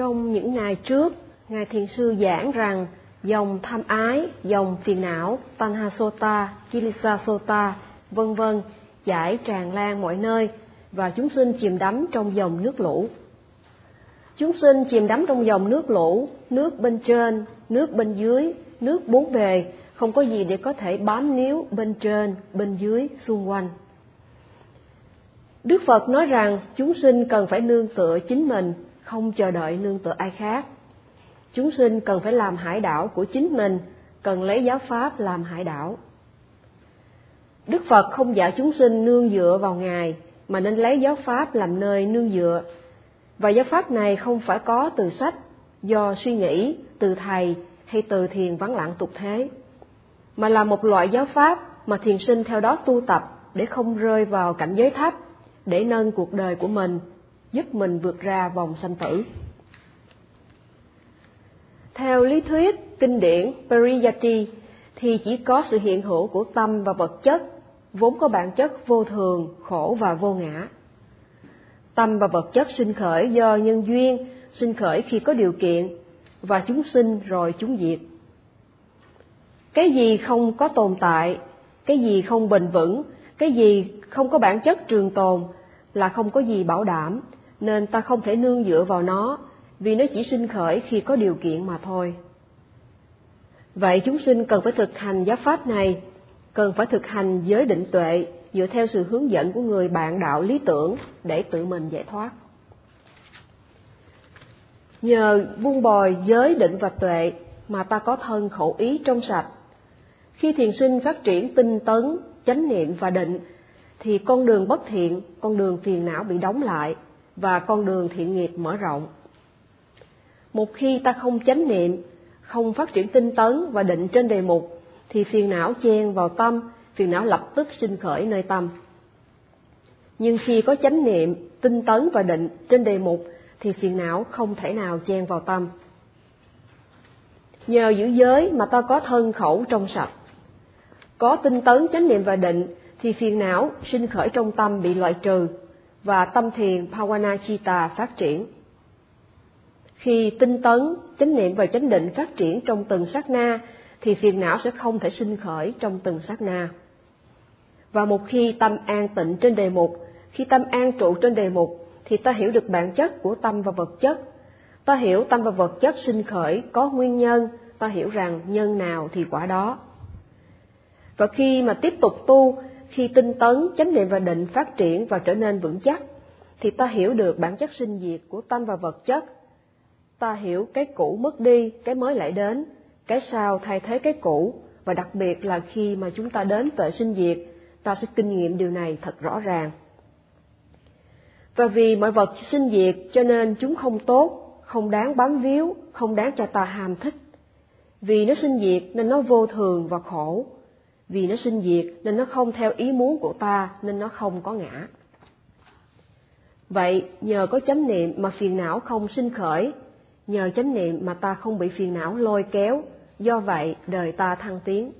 Trong những ngày trước, Ngài Thiền Sư giảng rằng dòng tham ái, dòng phiền não, Tanhasota, Kilisasota, vân vân chảy tràn lan mọi nơi và chúng sinh chìm đắm trong dòng nước lũ. Chúng sinh chìm đắm trong dòng nước lũ, nước bên trên, nước bên dưới, nước bốn bề, không có gì để có thể bám níu bên trên, bên dưới, xung quanh. Đức Phật nói rằng chúng sinh cần phải nương tựa chính mình, không chờ đợi nương tựa ai khác. Chúng sinh cần phải làm hải đảo của chính mình, cần lấy giáo pháp làm hải đảo. Đức Phật không dạy chúng sinh nương dựa vào Ngài, mà nên lấy giáo pháp làm nơi nương dựa. Và giáo pháp này không phải có từ sách, do suy nghĩ, từ thầy hay từ thiền vắng lặng tục thế, mà là một loại giáo pháp mà thiền sinh theo đó tu tập để không rơi vào cảnh giới thấp, để nâng cuộc đời của mình, giúp mình vượt ra vòng sanh tử. Theo lý thuyết kinh điển Pariyati thì chỉ có sự hiện hữu của tâm và vật chất vốn có bản chất vô thường, khổ và vô ngã. Tâm và vật chất sinh khởi do nhân duyên, sinh khởi khi có điều kiện, và chúng sinh rồi chúng diệt. Cái gì không có tồn tại, cái gì không bền vững, cái gì không có bản chất trường tồn là không có gì bảo đảm, nên ta không thể nương dựa vào nó, vì nó chỉ sinh khởi khi có điều kiện mà thôi. Vậy chúng sinh cần phải thực hành giáo pháp này cần phải thực hành giới định tuệ dựa theo sự hướng dẫn của người bạn đạo lý tưởng để tự mình giải thoát. Nhờ buông bồi giới định và tuệ mà ta có thân khẩu ý trong sạch. Khi thiền sinh phát triển tinh tấn, chánh niệm và định, thì con đường bất thiện, con đường phiền não bị đóng lại và con đường thiện nghiệp mở rộng. Một khi ta không chánh niệm, không phát triển tinh tấn và định trên đề mục thì phiền não chen vào tâm, phiền não lập tức sinh khởi nơi tâm. Nhưng khi có chánh niệm, tinh tấn và định trên đề mục thì phiền não không thể nào chen vào tâm. Nhờ giữ giới mà ta có thân khẩu trong sạch. Có tinh tấn, chánh niệm và định thì phiền não sinh khởi trong tâm bị loại trừ và tâm thiền Pawanachita phát triển. Khi tinh tấn, chánh niệm và chánh định phát triển trong từng sát na thì phiền não sẽ không thể sinh khởi trong từng sát na. Và một khi tâm an tịnh trên đề mục, khi tâm an trụ trên đề mục, thì ta hiểu được bản chất của tâm và vật chất. Ta hiểu tâm và vật chất sinh khởi có nguyên nhân, ta hiểu rằng nhân nào thì quả đó. Và khi mà tiếp tục tu, khi tinh tấn, chánh niệm và định phát triển và trở nên vững chắc, thì ta hiểu được bản chất sinh diệt của tâm và vật chất. Ta hiểu cái cũ mất đi, cái mới lại đến, cái sau thay thế cái cũ và đặc biệt là khi mà chúng ta đến tuệ sinh diệt ta sẽ kinh nghiệm điều này thật rõ ràng. Và vì mọi vật sinh diệt cho nên chúng không tốt không đáng bám víu không đáng cho ta ham thích. Vì nó sinh diệt nên nó vô thường và khổ vì nó sinh diệt nên nó không theo ý muốn của ta nên nó không có ngã vậy nhờ có chánh niệm mà phiền não không sinh khởi nhờ chánh niệm mà ta không bị phiền não lôi kéo do vậy đời ta thăng tiến.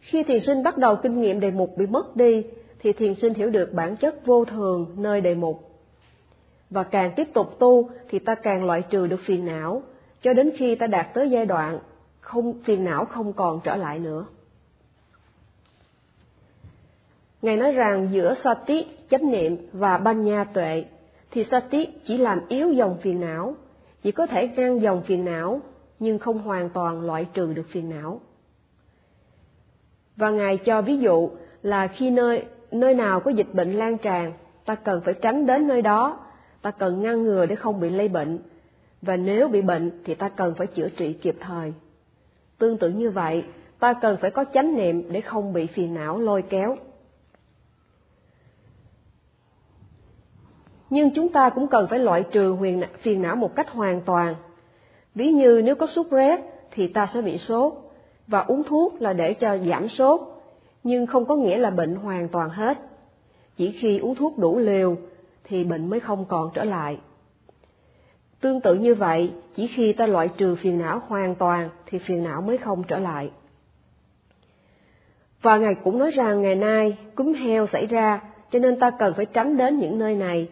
Khi thiền sinh bắt đầu kinh nghiệm đề mục bị mất đi, thì thiền sinh hiểu được bản chất vô thường nơi đề mục. Và càng tiếp tục tu thì ta càng loại trừ được phiền não, cho đến khi ta đạt tới giai đoạn không phiền não không còn trở lại nữa. Ngài nói rằng giữa sati, chánh niệm và ban nha tuệ thì sati chỉ làm yếu dòng phiền não, chỉ có thể ngăn dòng phiền não nhưng không hoàn toàn loại trừ được phiền não. Và Ngài cho ví dụ là khi nơi nơi nào có dịch bệnh lan tràn, ta cần phải tránh đến nơi đó, ta cần ngăn ngừa để không bị lây bệnh, và nếu bị bệnh thì ta cần phải chữa trị kịp thời. Tương tự như vậy, ta cần phải có chánh niệm để không bị phiền não lôi kéo. Nhưng chúng ta cũng cần phải loại trừ huyền phiền não một cách hoàn toàn Ví như nếu có sốt rét thì ta sẽ bị sốt, và uống thuốc là để cho giảm sốt, nhưng không có nghĩa là bệnh hoàn toàn hết. Chỉ khi uống thuốc đủ liều thì bệnh mới không còn trở lại. Tương tự như vậy, chỉ khi ta loại trừ phiền não hoàn toàn thì phiền não mới không trở lại. Và Ngài cũng nói rằng ngày nay cúm heo xảy ra, cho nên ta cần phải tránh đến những nơi này.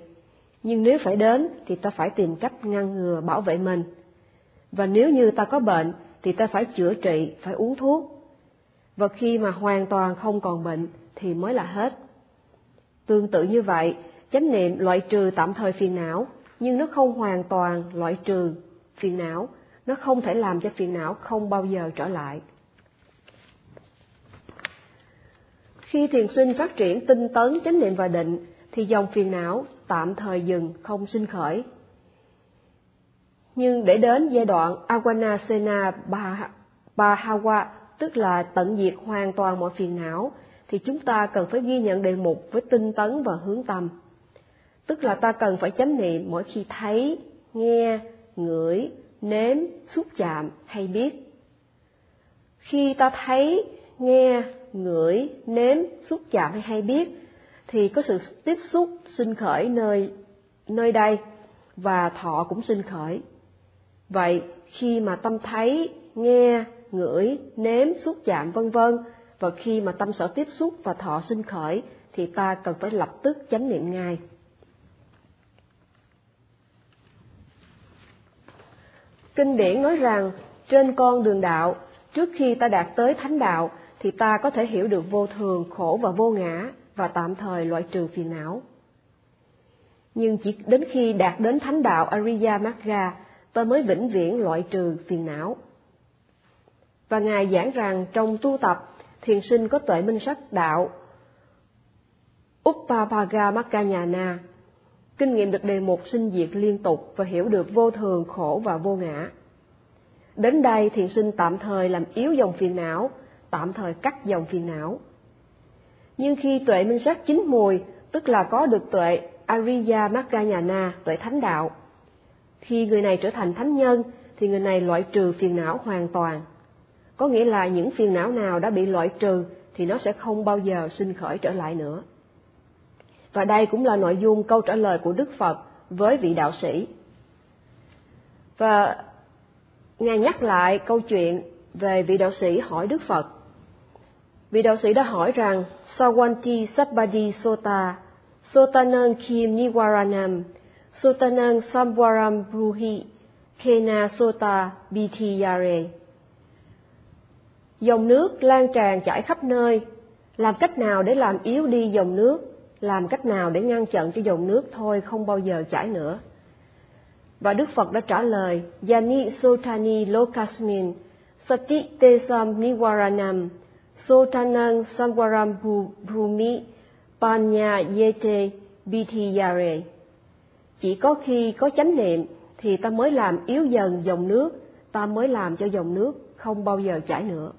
nhưng nếu phải đến thì ta phải tìm cách ngăn ngừa bảo vệ mình. Và nếu như ta có bệnh thì ta phải chữa trị, phải uống thuốc. Và khi mà hoàn toàn không còn bệnh thì mới là hết. Tương tự như vậy, chánh niệm loại trừ tạm thời phiền não, nhưng nó không hoàn toàn loại trừ phiền não, nó không thể làm cho phiền não không bao giờ trở lại. Khi thiền sinh phát triển tinh tấn chánh niệm và định, thì dòng phiền não tạm thời dừng không sinh khởi. Nhưng để đến giai đoạn Awanasena Bahawa, tức là tận diệt hoàn toàn mọi phiền não, thì chúng ta cần phải ghi nhận đề mục với tinh tấn và hướng tâm. Tức là ta cần phải chánh niệm mỗi khi thấy, nghe, ngửi, nếm, xúc chạm hay biết. Khi ta thấy, nghe, ngửi, nếm, xúc chạm hay hay biết thì có sự tiếp xúc sinh khởi nơi nơi đây và thọ cũng sinh khởi. Vậy khi mà tâm thấy, nghe, ngửi, nếm, xúc chạm vân vân và khi mà tâm sở tiếp xúc và thọ sinh khởi thì ta cần phải lập tức chánh niệm ngay. Kinh điển nói rằng trên con đường đạo, trước khi ta đạt tới thánh đạo thì ta có thể hiểu được vô thường, khổ và vô ngã và tạm thời loại trừ phiền não. Nhưng chỉ đến khi đạt đến thánh đạo Ariya Magga, ta mới vĩnh viễn loại trừ phiền não. Và Ngài giảng rằng trong tu tập, thiền sinh có tuệ minh sắc đạo Uppapaga na kinh nghiệm được đề mục sinh diệt liên tục và hiểu được vô thường, khổ và vô ngã. Đến đây thiền sinh tạm thời làm yếu dòng phiền não, tạm thời cắt dòng phiền não. Nhưng khi tuệ minh sát chín mùi, tức là có được tuệ Ariya Magayana, tuệ thánh đạo, khi người này trở thành thánh nhân thì người này loại trừ phiền não hoàn toàn. Có nghĩa là những phiền não nào đã bị loại trừ thì nó sẽ không bao giờ sinh khởi trở lại nữa. Và đây cũng là nội dung câu trả lời của Đức Phật với vị đạo sĩ. Và Ngài nhắc lại câu chuyện về vị đạo sĩ hỏi Đức Phật. Vị đạo sĩ đã hỏi rằng Sawanti Sabbadi Sota, Sotanang Kim Niwaranam, Sotanang Samwaram Bruhi, Kena Sota Biti Yare. Dòng nước lan tràn chảy khắp nơi, làm cách nào để làm yếu đi dòng nước, làm cách nào để ngăn chặn cho dòng nước thôi không bao giờ chảy nữa. Và Đức Phật đã trả lời, Yani Sotani Lokasmin, Sati Tesam Niwaranam, Sotanang Samwaram Brumi, Panya Yete Bithiyare. Chỉ có khi có chánh niệm thì ta mới làm yếu dần dòng nước, ta mới làm cho dòng nước không bao giờ chảy nữa.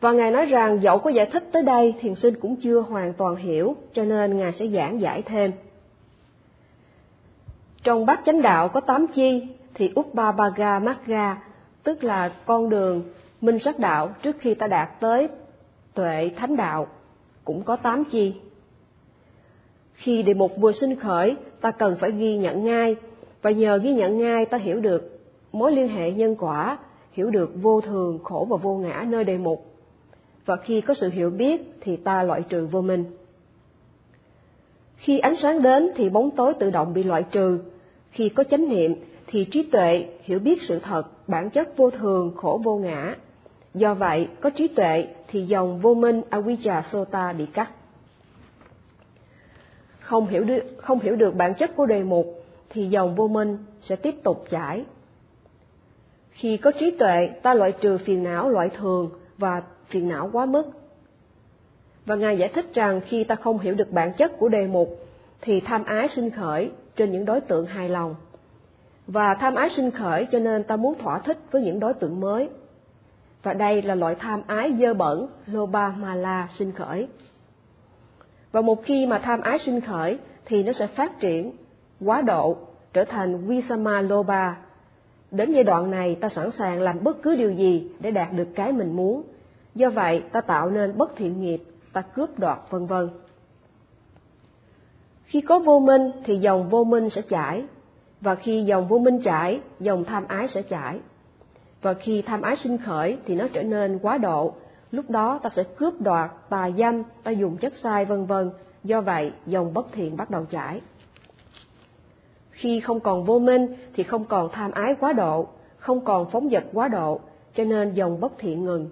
Và Ngài nói rằng dẫu có giải thích tới đây, thiền sinh cũng chưa hoàn toàn hiểu, cho nên Ngài sẽ giảng giải thêm. Trong bát chánh đạo có tám chi, thì Uppabaga Magga, tức là con đường minh sắc đạo trước khi ta đạt tới tuệ thánh đạo, cũng có tám chi. Khi đề mục vừa sinh khởi, ta cần phải ghi nhận ngay, và nhờ ghi nhận ngay ta hiểu được mối liên hệ nhân quả, hiểu được vô thường, khổ và vô ngã nơi đề mục. Và khi có sự hiểu biết thì ta loại trừ vô minh. Khi ánh sáng đến thì bóng tối tự động bị loại trừ. Khi có chánh niệm thì trí tuệ hiểu biết sự thật, bản chất vô thường, khổ vô ngã. Do vậy, có trí tuệ thì dòng vô minh Avijja Sota bị cắt. Không hiểu được, không hiểu được bản chất của đề mục thì dòng vô minh sẽ tiếp tục chảy. Khi có trí tuệ, ta loại trừ phiền não loại thường và phiền não quá mức. Và Ngài giải thích rằng khi ta không hiểu được bản chất của đề mục thì tham ái sinh khởi trên những đối tượng hài lòng. Và tham ái sinh khởi cho nên ta muốn thỏa thích với những đối tượng mới. Và đây là loại tham ái dơ bẩn, Loba Mala sinh khởi. Và một khi mà tham ái sinh khởi thì nó sẽ phát triển quá độ, trở thành Visama Loba. Đến giai đoạn này ta sẵn sàng làm bất cứ điều gì để đạt được cái mình muốn. Do vậy ta tạo nên bất thiện nghiệp, ta cướp đoạt vân vân. Khi có vô minh thì dòng vô minh sẽ chảy, và khi dòng vô minh chảy, dòng tham ái sẽ chảy. Và khi tham ái sinh khởi thì nó trở nên quá độ, lúc đó ta sẽ cướp đoạt, tà dâm, ta dùng chất sai vân vân, do vậy dòng bất thiện bắt đầu chảy. Khi không còn vô minh thì không còn tham ái quá độ, không còn phóng dật quá độ, cho nên dòng bất thiện ngừng.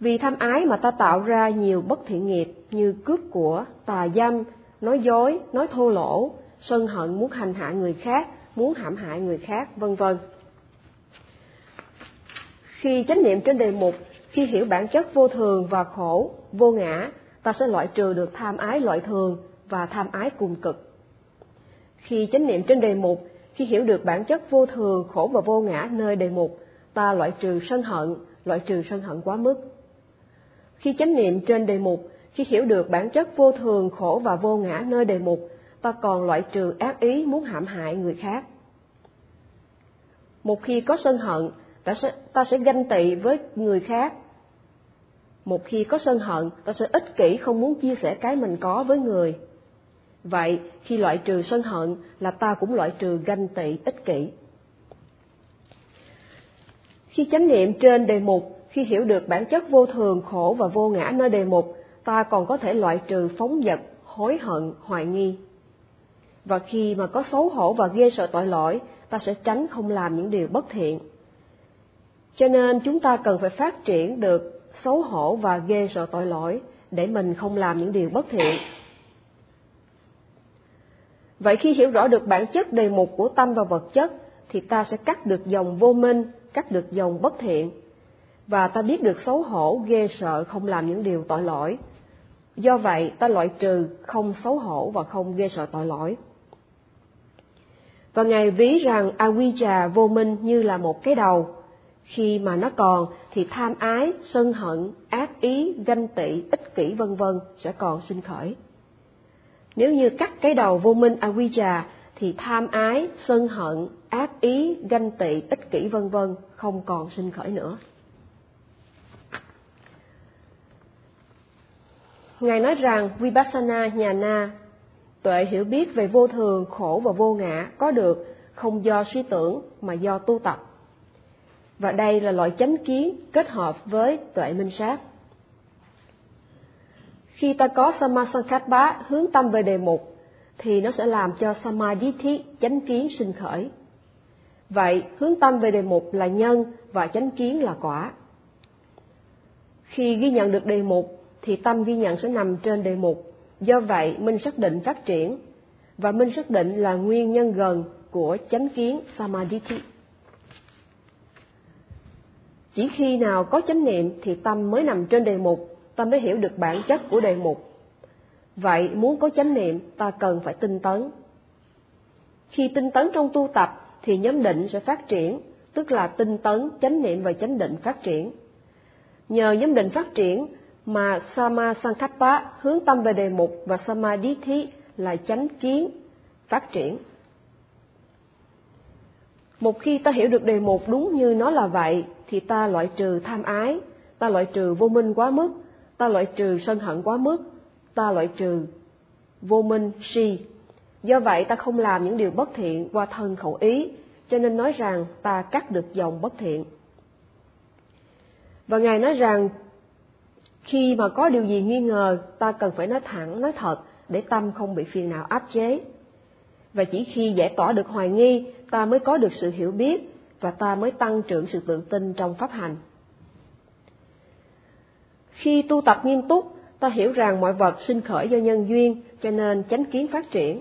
Vì tham ái mà ta tạo ra nhiều bất thiện nghiệp như cướp của, tà dâm, nói dối, nói thô lỗ, sân hận muốn hành hạ người khác, muốn hãm hại người khác, vân vân. Khi chánh niệm trên đề mục, khi hiểu bản chất vô thường và khổ, vô ngã, ta sẽ loại trừ được tham ái loại thường và tham ái cùng cực. Khi chánh niệm trên đề mục, khi hiểu được bản chất vô thường, khổ và vô ngã nơi đề mục, ta loại trừ sân hận, loại trừ sân hận quá mức. Khi chánh niệm trên đề mục, khi hiểu được bản chất vô thường, khổ và vô ngã nơi đề mục, ta còn loại trừ ác ý muốn hãm hại người khác. Một khi có sân hận, ta sẽ, ta sẽ ganh tị với người khác. Một khi có sân hận, ta sẽ ích kỷ không muốn chia sẻ cái mình có với người. Vậy, khi loại trừ sân hận là ta cũng loại trừ ganh tị ích kỷ. Khi chánh niệm trên đề mục, khi hiểu được bản chất vô thường, khổ và vô ngã nơi đề mục, ta còn có thể loại trừ phóng dật, hối hận, hoài nghi. Và khi mà có xấu hổ và ghê sợ tội lỗi, ta sẽ tránh không làm những điều bất thiện. Cho nên chúng ta cần phải phát triển được xấu hổ và ghê sợ tội lỗi để mình không làm những điều bất thiện. Vậy khi hiểu rõ được bản chất đề mục của tâm và vật chất thì ta sẽ cắt được dòng vô minh, cắt được dòng bất thiện và ta biết được xấu hổ, ghê sợ không làm những điều tội lỗi. Do vậy, ta loại trừ không xấu hổ và không ghê sợ tội lỗi. Và Ngài ví rằng Avijja vô minh như là một cái đầu. Khi mà nó còn thì tham ái, sân hận, ác ý, ganh tị, ích kỷ vân vân sẽ còn sinh khởi. Nếu như cắt cái đầu vô minh Avijja thì tham ái, sân hận, ác ý, ganh tị, ích kỷ vân vân không còn sinh khởi nữa. Ngài nói rằng Vipassana nhà na, tuệ hiểu biết về vô thường, khổ và vô ngã có được không do suy tưởng mà do tu tập. Và đây là loại chánh kiến kết hợp với tuệ minh sát. Khi ta có Samasankhapa hướng tâm về đề mục, thì nó sẽ làm cho Samadhi chánh kiến sinh khởi. Vậy, hướng tâm về đề mục là nhân và chánh kiến là quả. Khi ghi nhận được đề mục, thì tâm ghi nhận sẽ nằm trên đề mục. Do vậy, minh xác định phát triển, và minh xác định là nguyên nhân gần của chánh kiến Samadhi. Chỉ khi nào có chánh niệm thì tâm mới nằm trên đề mục, ta mới hiểu được bản chất của đề mục. Vậy muốn có chánh niệm, ta cần phải tinh tấn. Khi tinh tấn trong tu tập thì nhóm định sẽ phát triển, tức là tinh tấn, chánh niệm và chánh định phát triển. Nhờ nhóm định phát triển mà Sama Sankappa hướng tâm về đề mục và Samadhi là chánh kiến phát triển. Một khi ta hiểu được đề mục đúng như nó là vậy thì ta loại trừ tham ái, ta loại trừ vô minh quá mức, ta loại trừ sân hận quá mức, ta loại trừ vô minh si. Do vậy ta không làm những điều bất thiện qua thân khẩu ý, cho nên nói rằng ta cắt được dòng bất thiện. Và Ngài nói rằng khi mà có điều gì nghi ngờ, ta cần phải nói thẳng, nói thật để tâm không bị phiền não áp chế. Và chỉ khi giải tỏa được hoài nghi, ta mới có được sự hiểu biết và ta mới tăng trưởng sự tự tin trong pháp hành. Khi tu tập nghiêm túc, ta hiểu rằng mọi vật sinh khởi do nhân duyên, cho nên chánh kiến phát triển.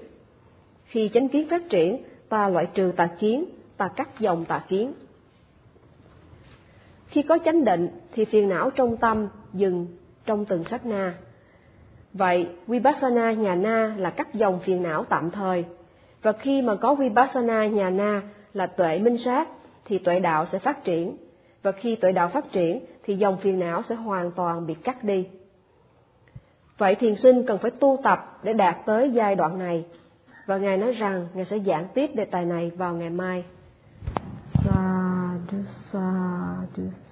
Khi chánh kiến phát triển, ta loại trừ tà kiến, ta cắt dòng tà kiến. Khi có chánh định thì phiền não trong tâm dừng trong từng sát na. Vậy, Vipassana nhà na là cắt dòng phiền não tạm thời. Và khi mà có Vipassana nhà na là tuệ minh sát, thì tuệ đạo sẽ phát triển. Và khi tuệ đạo phát triển, thì dòng phiền não sẽ hoàn toàn bị cắt đi. Vậy thiền sinh cần phải tu tập để đạt tới giai đoạn này. Và Ngài nói rằng Ngài sẽ giảng tiếp đề tài này vào ngày mai. Sadhu, practice